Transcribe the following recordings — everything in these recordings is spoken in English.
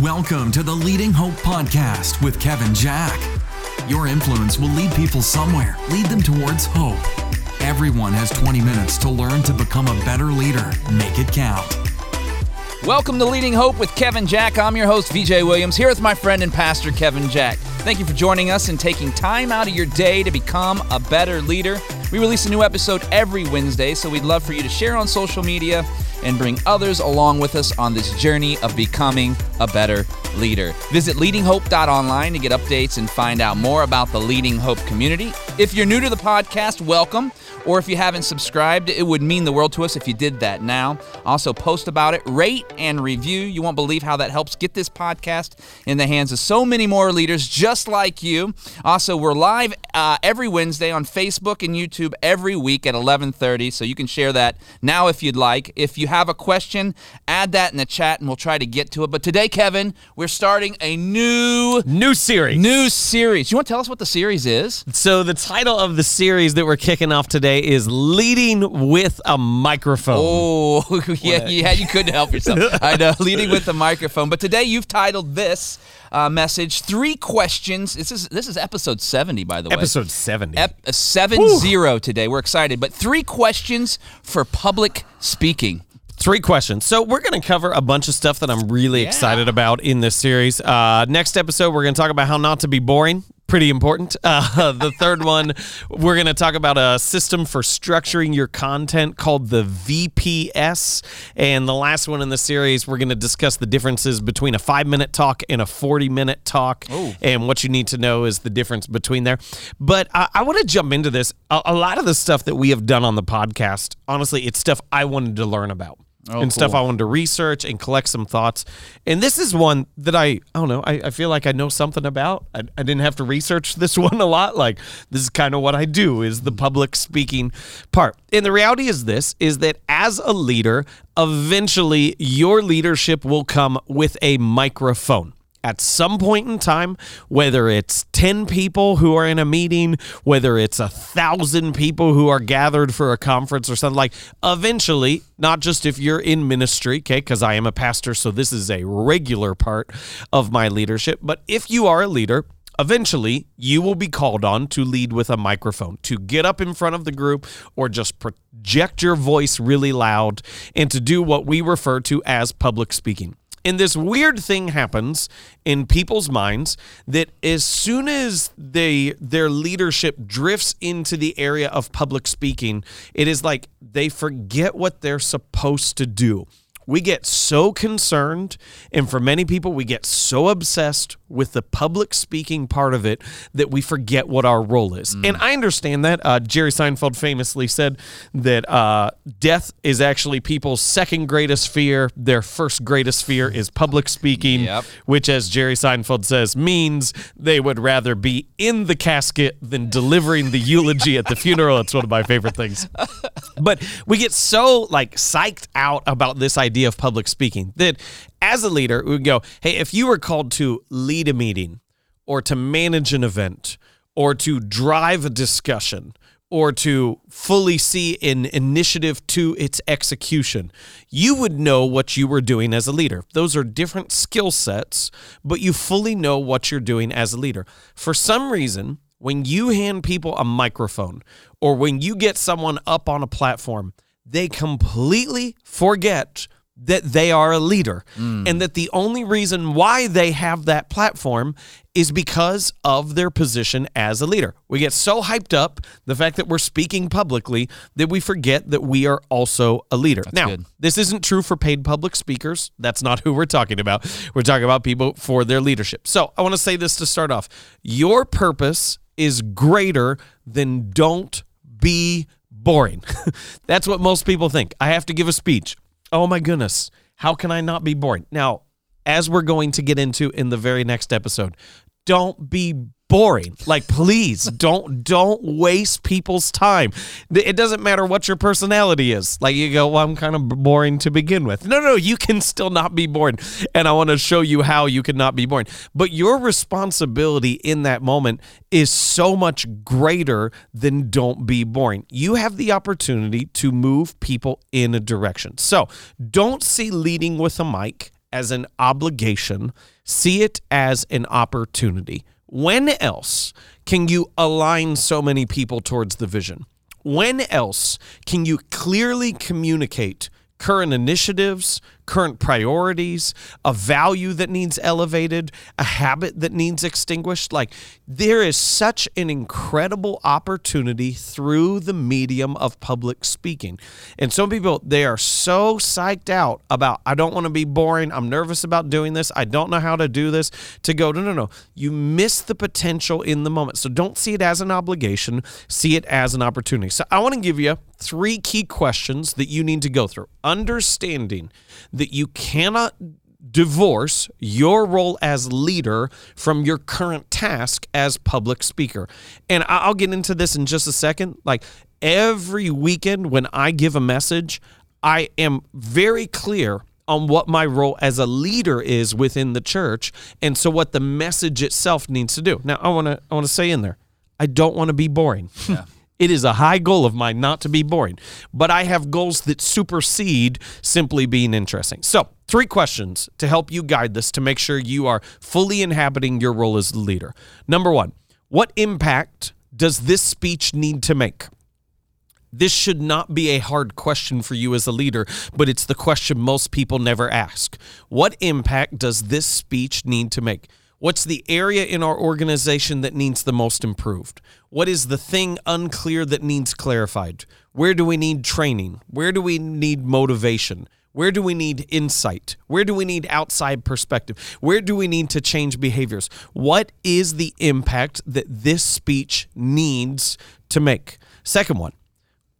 Welcome to the Leading Hope Podcast with Kevin Jack. Your influence will lead people somewhere, lead them towards hope. Everyone has 20 minutes to learn to become a better leader. Make it count. Welcome to Leading Hope with Kevin Jack. I'm your host, VJ Williams, here with my friend and pastor, Kevin Jack. Thank you for joining us and taking time out of your day to become a better leader. We release a new episode every Wednesday, so we'd love for you to share on social media and bring others along with us on this journey of becoming a better leader. Visit leadinghope.online to get updates and find out more about the Leading Hope community. If you're new to the podcast, welcome. Or if you haven't subscribed, it would mean the world to us if you did that now. Also, post about it, rate and review. You won't believe how that helps get this podcast in the hands of so many more leaders just like you. Also, we're live uh, every Wednesday on Facebook and YouTube every week at 11:30, so you can share that now if you'd like. If you have a question, add that in the chat and we'll try to get to it. But today, Kevin, we're starting a new new series. New series. You want to tell us what the series is? So the title of the series that we're kicking off today is "Leading with a Microphone." Oh, yeah, yeah, you couldn't help yourself. I know, leading with a microphone. But today you've titled this uh, message three questions. This is this is episode seventy, by the way. Episode seventy. Ep- uh, seven zero today. We're excited, but three questions for public speaking. Three questions. So we're going to cover a bunch of stuff that I'm really excited about in this series. Uh, next episode, we're going to talk about how not to be boring. Pretty important. Uh, the third one, we're going to talk about a system for structuring your content called the VPS. And the last one in the series, we're going to discuss the differences between a five minute talk and a 40 minute talk. And what you need to know is the difference between there. But I, I want to jump into this. A, a lot of the stuff that we have done on the podcast, honestly, it's stuff I wanted to learn about Oh, and stuff I wanted to research and collect some thoughts. And this is one that I, I don't know, I, I feel like I know something about. I, I didn't have to research this one a lot. Like this is kind of what I do is the public speaking part. And the reality is this is that as a leader, eventually your leadership will come with a microphone at some point in time, whether it's 10 people who are in a meeting, whether it's a thousand people who are gathered for a conference or something like, eventually, not just if you're in ministry, okay, because I am a pastor, so this is a regular part of my leadership, but if you are a leader, eventually you will be called on to lead with a microphone, to get up in front of the group or just project your voice really loud and to do what we refer to as public speaking. And this weird thing happens in people's minds that as soon as they their leadership drifts into the area of public speaking, it is like they forget what they're supposed to do. We get so concerned, and for many people, we get so obsessed with the public speaking part of it that we forget what our role is. And I understand that. Uh, Jerry Seinfeld famously said that uh, death is actually people's second greatest fear. Their first greatest fear is public speaking, Yep. which, as Jerry Seinfeld says, means they would rather be in the casket than delivering the eulogy at the funeral. It's one of my favorite things but we get so like psyched out about this idea of public speaking that as a leader we would go hey if you were called to lead a meeting or to manage an event or to drive a discussion or to fully see an initiative to its execution, you would know what you were doing as a leader. Those are different skill sets, but you fully know what you're doing as a leader. For some reason, when you hand people a microphone or when you get someone up on a platform, they completely forget that they are a leader mm. and that the only reason why they have that platform is because of their position as a leader. We get so hyped up the fact that we're speaking publicly that we forget that we are also a leader. now, good. this isn't true for paid public speakers. That's not who we're talking about. We're talking about people for their leadership. So, I want to say this to start off. Your purpose is greater than don't be boring. That's what most people think. I have to give a speech. Oh my goodness. How can I not be boring? Now, as we're going to get into in the very next episode, don't be boring. Like please don't don't waste people's time. It doesn't matter what your personality is. Like you go, well, I'm kind of boring to begin with. No, no, you can still not be boring. And I want to show you how you can not be boring. But your responsibility in that moment is so much greater than don't be boring. You have the opportunity to move people in a direction. So don't see leading with a mic as an obligation, see it as an opportunity. When else can you align so many people towards the vision? When else can you clearly communicate current initiatives, current priorities, a value that needs elevated, a habit that needs extinguished. Like there is such an incredible opportunity through the medium of public speaking. And some people, they are so psyched out about, I don't want to be boring. I'm nervous about doing this. I don't know how to do this. To go, no, no, no. You miss the potential in the moment. So don't see it as an obligation, see it as an opportunity. So I want to give you three key questions that you need to go through. Understanding that you cannot divorce your role as leader from your current task as public speaker. And I'll get into this in just a second. Like every weekend when I give a message, I am very clear on what my role as a leader is within the church and so what the message itself needs to do. Now, I want to I want to say in there, I don't want to be boring. Yeah. It is a high goal of mine not to be boring, but I have goals that supersede simply being interesting. So, three questions to help you guide this to make sure you are fully inhabiting your role as the leader. Number one, what impact does this speech need to make? This should not be a hard question for you as a leader, but it's the question most people never ask. What impact does this speech need to make? What's the area in our organization that needs the most improved? What is the thing unclear that needs clarified? Where do we need training? Where do we need motivation? Where do we need insight? Where do we need outside perspective? Where do we need to change behaviors? What is the impact that this speech needs to make? Second one,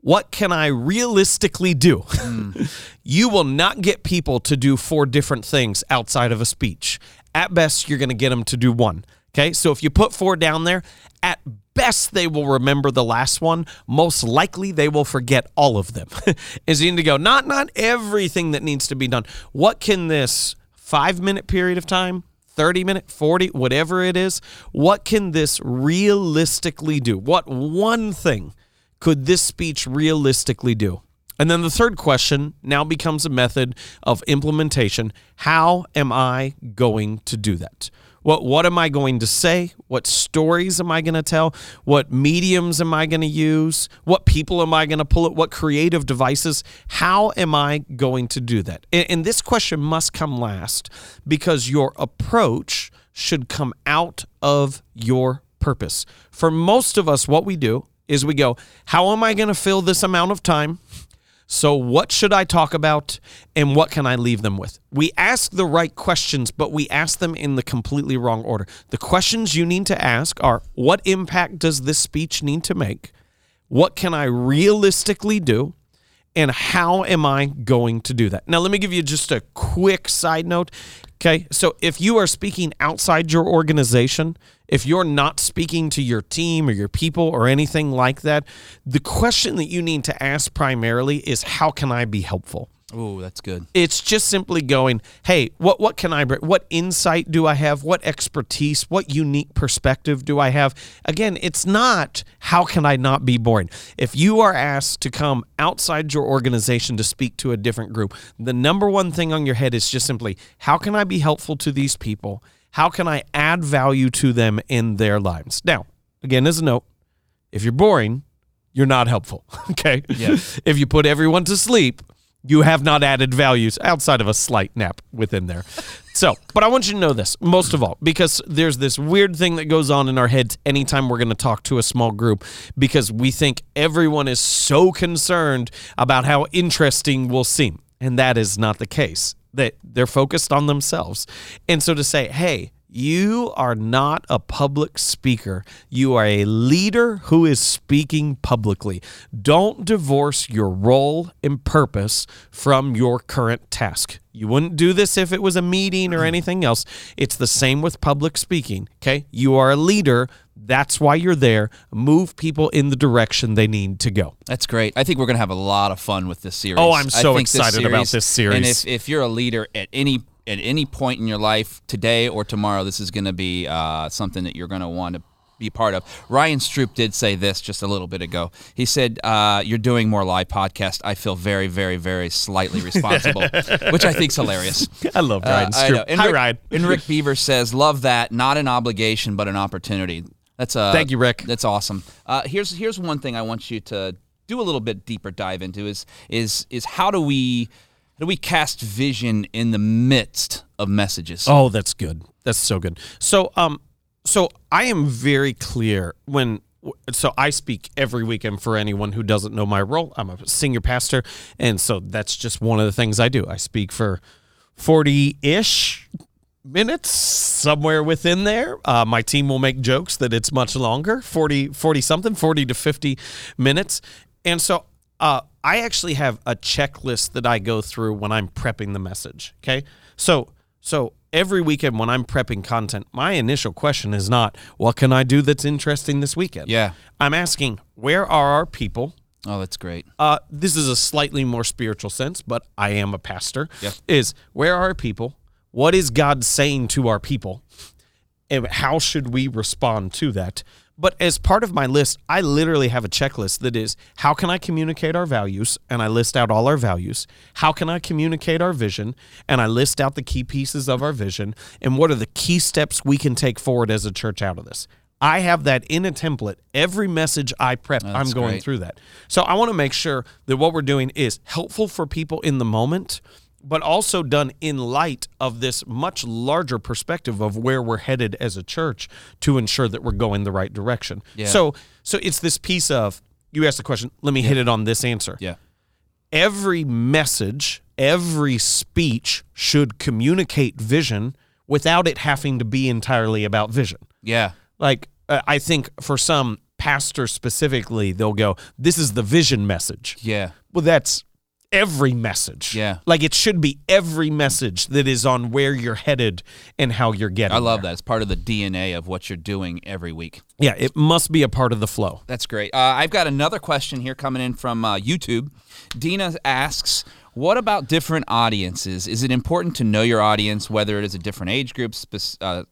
what can I realistically do? Mm. you will not get people to do four different things outside of a speech. At best, you're going to get them to do one. Okay, so if you put four down there, at best they will remember the last one. Most likely they will forget all of them. Is you need to go, not not everything that needs to be done. What can this five minute period of time, 30 minute, 40, whatever it is, what can this realistically do? What one thing could this speech realistically do? And then the third question now becomes a method of implementation. How am I going to do that? What what am I going to say? What stories am I going to tell? What mediums am I going to use? What people am I going to pull it? What creative devices? How am I going to do that? And, and this question must come last because your approach should come out of your purpose. For most of us, what we do is we go, How am I going to fill this amount of time? So, what should I talk about and what can I leave them with? We ask the right questions, but we ask them in the completely wrong order. The questions you need to ask are what impact does this speech need to make? What can I realistically do? And how am I going to do that? Now, let me give you just a quick side note. Okay. So, if you are speaking outside your organization, if you're not speaking to your team or your people or anything like that, the question that you need to ask primarily is how can I be helpful? Oh, that's good. It's just simply going, hey, what what can I bring? What insight do I have? What expertise? What unique perspective do I have? Again, it's not how can I not be boring. If you are asked to come outside your organization to speak to a different group, the number one thing on your head is just simply, how can I be helpful to these people? How can I add value to them in their lives? Now, again, as a note, if you're boring, you're not helpful. Okay. Yes. if you put everyone to sleep, you have not added values outside of a slight nap within there. So, but I want you to know this most of all, because there's this weird thing that goes on in our heads anytime we're going to talk to a small group, because we think everyone is so concerned about how interesting we'll seem. And that is not the case. They, they're focused on themselves. And so to say, hey, you are not a public speaker. You are a leader who is speaking publicly. Don't divorce your role and purpose from your current task. You wouldn't do this if it was a meeting or anything else. It's the same with public speaking. Okay. You are a leader. That's why you're there. Move people in the direction they need to go. That's great. I think we're going to have a lot of fun with this series. Oh, I'm so excited series, about this series. And if, if you're a leader at any at any point in your life, today or tomorrow, this is going to be uh, something that you're going to want to be part of. Ryan Stroop did say this just a little bit ago. He said, uh, "You're doing more live podcast. I feel very, very, very slightly responsible," which I think's hilarious. I love Ryan Uh, I know. Stroop. And Hi, Rick, Ryan. And Rick Beaver says, "Love that. Not an obligation, but an opportunity." That's uh, Thank you, Rick. That's awesome. Uh, here's here's one thing I want you to do a little bit deeper dive into is is is how do we how do we cast vision in the midst of messages? Oh, that's good. That's so good. So, um, so I am very clear when. So I speak every weekend for anyone who doesn't know my role. I'm a senior pastor, and so that's just one of the things I do. I speak for forty-ish minutes somewhere within there. Uh, my team will make jokes that it's much longer 40, 40 something, 40 to 50 minutes. And so uh, I actually have a checklist that I go through when I'm prepping the message. Okay. So, so every weekend when I'm prepping content, my initial question is not, what can I do that's interesting this weekend? Yeah. I'm asking, where are our people? Oh, that's great. uh, this is a slightly more spiritual sense, but I am a pastor. Yeah. Is where are our people? What is God saying to our people? And how should we respond to that? But as part of my list, I literally have a checklist that is how can I communicate our values? And I list out all our values. How can I communicate our vision? And I list out the key pieces of our vision. And what are the key steps we can take forward as a church out of this? I have that in a template. Every message I prep, I'm going great. through that. So I want to make sure that what we're doing is helpful for people in the moment, but also done in light of this much larger perspective of where we're headed as a church to ensure that we're going the right direction. Yeah. So so it's this piece of you asked the question, let me hit it on this answer. Yeah. Every message, every speech should communicate vision without it having to be entirely about vision Yeah. like uh, I think for some pastors specifically, they'll go, "This is the vision message." Yeah. Well, that's every message. Yeah. like it should be every message that is on where you're headed and how you're getting. I love there. that. It's part of the DNA of what you're doing every week. Yeah, it must be a part of the flow. That's great. Uh, I've got another question here coming in from uh, YouTube. Dina asks, "What about different audiences? Is it important to know your audience, whether it is a different age group, spe- uh,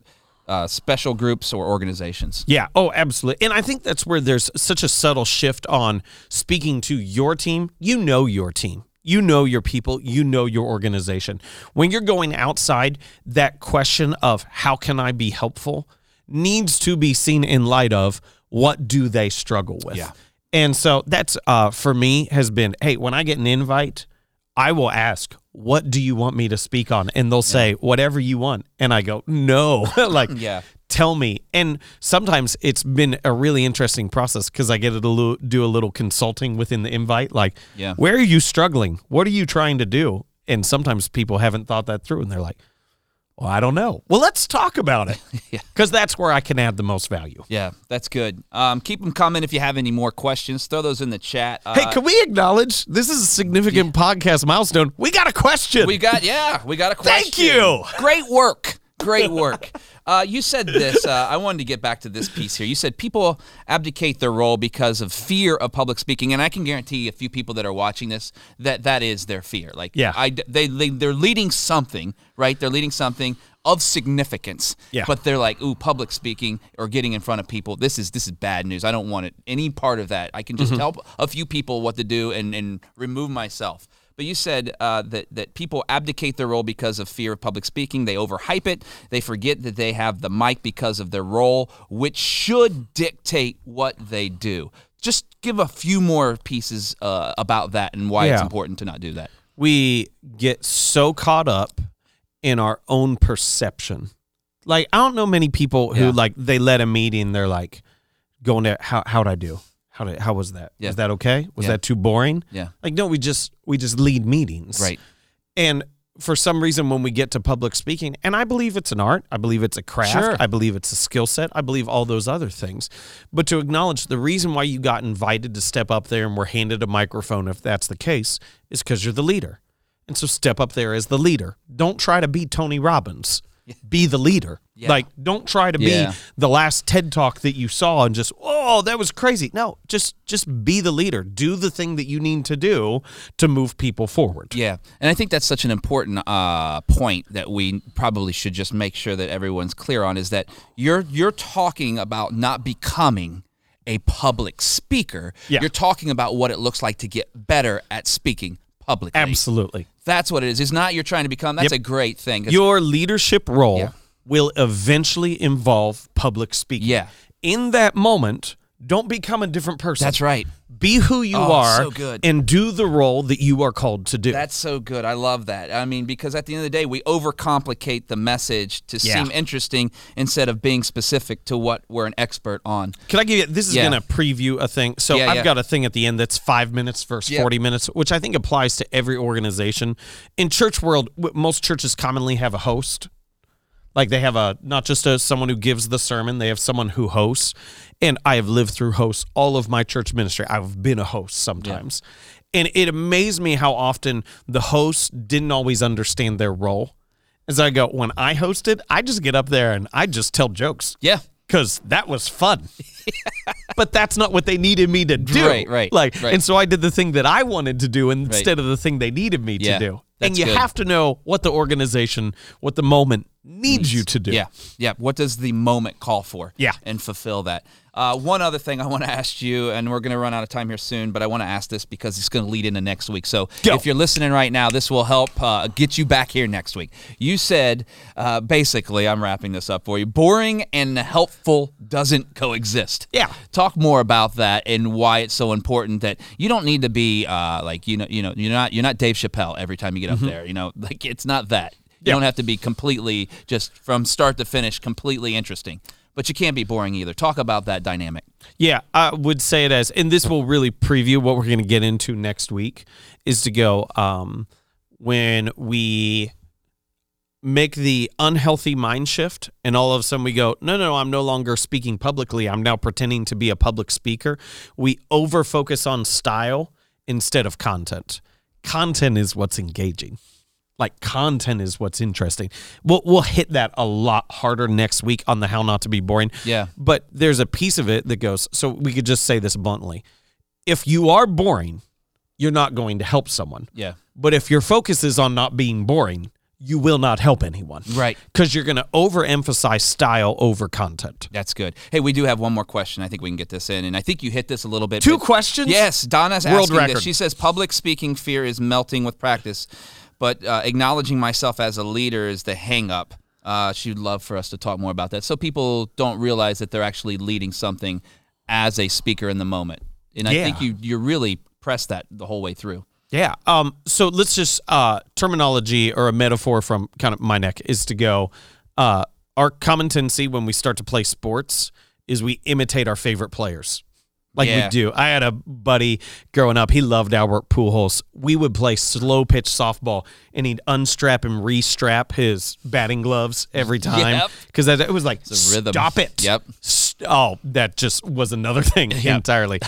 uh, special groups, or organizations?" Yeah. Oh, absolutely. And I think that's where there's such a subtle shift on speaking to your team. You know your team. You know your people. You know your organization. When you're going outside, that question of how can I be helpful needs to be seen in light of what do they struggle with. Yeah. And so that's uh, for me has been, hey, when I get an invite, I will ask, what do you want me to speak on? And they'll say, whatever you want. And I go, no. like, Yeah. Tell me. And sometimes it's been a really interesting process because I get to do do a little consulting within the invite. Like, Yeah. where are you struggling? What are you trying to do? And sometimes people haven't thought that through and they're like, well, I don't know. Well, let's talk about it. Yeah. Because that's where I can add the most value. Yeah, that's good. Um, keep them coming if you have any more questions. Throw those in the chat. Uh, Hey, can we acknowledge this is a significant podcast milestone? We got a question. We got yeah, we got a question. Thank you. Great work. Great work. Uh, you said this. Uh, I wanted to get back to this piece here. You said people abdicate their role because of fear of public speaking, and I can guarantee a few people that are watching this that that is their fear. Like, Yeah. I they, they they're leading something, right? They're leading something of significance. Yeah. But they're like, ooh, public speaking or getting in front of people. This is this is bad news. I don't want it any part of that. I can just tell a few people what to do and and remove myself. But you said uh, that that people abdicate their role because of fear of public speaking. They overhype it. They forget that they have the mic because of their role, which should dictate what they do. Just give a few more pieces uh, about that and why it's important to not do that. we get so caught up in our own perception. Like I don't know many people who Yeah. like they let a meeting. They're like going to how how'd I do? How did how was that? Yeah. Was that okay? Was Yeah. that too boring? Yeah. Like no, we just we just lead meetings. Right. And for some reason, when we get to public speaking, and I believe it's an art, I believe it's a craft, Sure. I believe it's a skill set, I believe all those other things. But to acknowledge the reason why you got invited to step up there and were handed a microphone, if that's the case, is because you're the leader. And so step up there as the leader. Don't try to be Tony Robbins. be the leader. Yeah. Like, don't try to Yeah. be the last TED talk that you saw and just, oh, that was crazy. No, just just be the leader. Do the thing that you need to do to move people forward. Yeah, and I think that's such an important uh, point that we probably should just make sure that everyone's clear on is that you're you're talking about not becoming a public speaker. Yeah. You're talking about what it looks like to get better at speaking publicly. Absolutely. That's what it is. It's not you're trying to become. That's Yep. a great thing. Your leadership role Yeah. will eventually involve public speaking. Yeah. In that moment, don't become a different person. that's right. Be who you Oh, are so good. and do the role that you are called to do. That's so good. I love that. I mean, because at the end of the day, we overcomplicate the message to Yeah. seem interesting instead of being specific to what we're an expert on. Can I give you this is Yeah. going to preview a thing. So Yeah, I've got a thing at the end that's 5 minutes versus Yeah. 40 minutes, which I think applies to every organization. In church world, most churches commonly have a host. Like they have a not just a someone who gives the sermon, they have someone who hosts. And I have lived through hosts all of my church ministry. I've been a host sometimes. And it amazed me how often the host didn't always understand their role. As I go, when I hosted, I just get up there and I just tell jokes Yeah. because that was fun. but that's not what they needed me to do. Right, right, Like, right. and so I did the thing that I wanted to do instead of the thing they needed me Yeah, to do. And you good. have to know what the organization, what the moment needs you to do. Yeah, yeah. What does the moment call for? Yeah. and fulfill that. Uh, one other thing I want to ask you, and we're going to run out of time here soon, but I want to ask this because it's going to lead into next week. So Go. if you're listening right now, this will help uh, get you back here next week. You said, uh, basically, I'm wrapping this up for you. Boring and helpful doesn't coexist. Yeah. Talk more about that and why it's so important that you don't need to be uh, like you know you know you're not you're not Dave Chappelle every time you get up there. You know, like it's not that. You. Yeah. don't have to be completely just from start to finish completely interesting, but you can't be boring either. Talk about that dynamic. Yeah, I would say it as, and this will really preview what we're going to get into next week, is to go um, when we make the unhealthy mind shift, and all of a sudden we go, no, no, no, I'm no longer speaking publicly. I'm now pretending to be a public speaker. We over focus on style instead of content. Content is what's engaging like content is what's interesting. We'll we'll hit that a lot harder next week on the how not to be boring. Yeah. But there's a piece of it that goes so we could just say this bluntly. If you are boring, you're not going to help someone. Yeah. But if your focus is on not being boring, you will not help anyone. Right. Cuz you're going to overemphasize style over content. That's good. Hey, we do have one more question. I think we can get this in, and I think you hit this a little bit. Two questions? Yes, Donna's World asking this. She says public speaking fear is melting with practice, but uh, acknowledging myself as a leader is the hang up. Uh, she'd love for us to talk more about that, so people don't realize that they're actually leading something as a speaker in the moment. And I Yeah. think you you really press that the whole way through. Yeah. Um. So let's just uh terminology or a metaphor from kind of my neck is to go. Uh, our common tendency when we start to play sports is we imitate our favorite players. Like Yeah. we do. I had a buddy growing up. He loved Albert Pujols. We would play slow pitch softball, and he'd unstrap and restrap his batting gloves every time Yep. because it was like stop it. Yep. St- oh, that just was another thing entirely.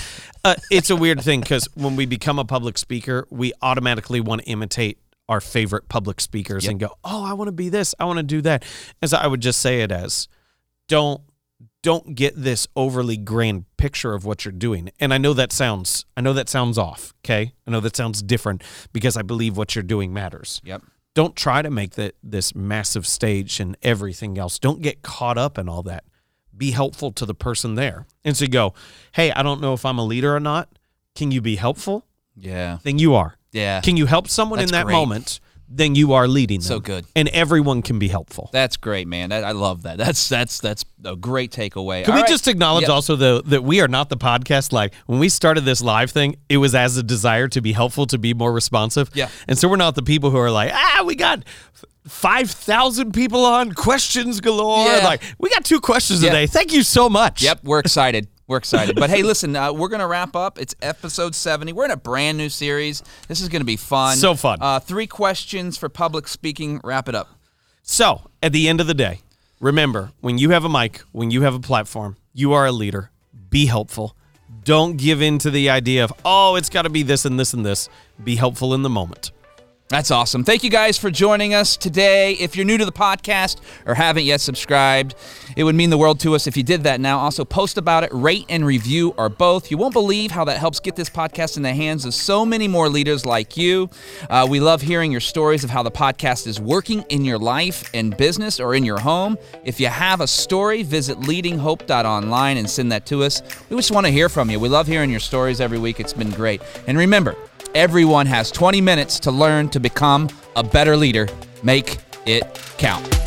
Uh, it's a weird thing because when we become a public speaker, we automatically want to imitate our favorite public speakers and go, "Oh, I want to be this. I want to do that." As I would just say it as, don't don't get this overly grand picture of what you're doing. And I know that sounds I know that sounds off, okay? I know that sounds different because I believe what you're doing matters. Yep. Don't try to make that this massive stage and everything else. Don't get caught up in all that. Be helpful to the person there. And so you go, "Hey, I don't know if I'm a leader or not. Can you be helpful?" Yeah. Then you are. Yeah. Can you help someone That's in that great. moment? Then you are leading them. So good. And everyone can be helpful. That's great, man. That, I love that. That's that's that's a great takeaway. Can All we right. just acknowledge Yep. also though that we are not the podcast like when we started this live thing, it was as a desire to be helpful, to be more responsive. Yeah. And so we're not the people who are like, ah, we got five thousand people on, questions galore. Yeah. Like we got two questions Yeah. today. Thank you so much. Yep, we're excited. We're excited. But hey, listen, uh, we're going to wrap up. It's episode 70. We're in a brand new series. This is going to be fun. So fun. Uh, three questions for public speaking. Wrap it up. So at the end of the day, remember when you have a mic, when you have a platform, you are a leader. Be helpful. Don't give in to the idea of, oh, it's got to be this and this and this. Be helpful in the moment. That's awesome. Thank you guys for joining us today. If you're new to the podcast or haven't yet subscribed, it would mean the world to us if you did that now. Also, post about it, rate and review are both. You won't believe how that helps get this podcast in the hands of so many more leaders like you. Uh, we love hearing your stories of how the podcast is working in your life and business or in your home. If you have a story, visit leadinghope.online and send that to us. We just want to hear from you. We love hearing your stories every week. It's been great. And remember, Everyone has 20 minutes to learn to become a better leader. Make it count.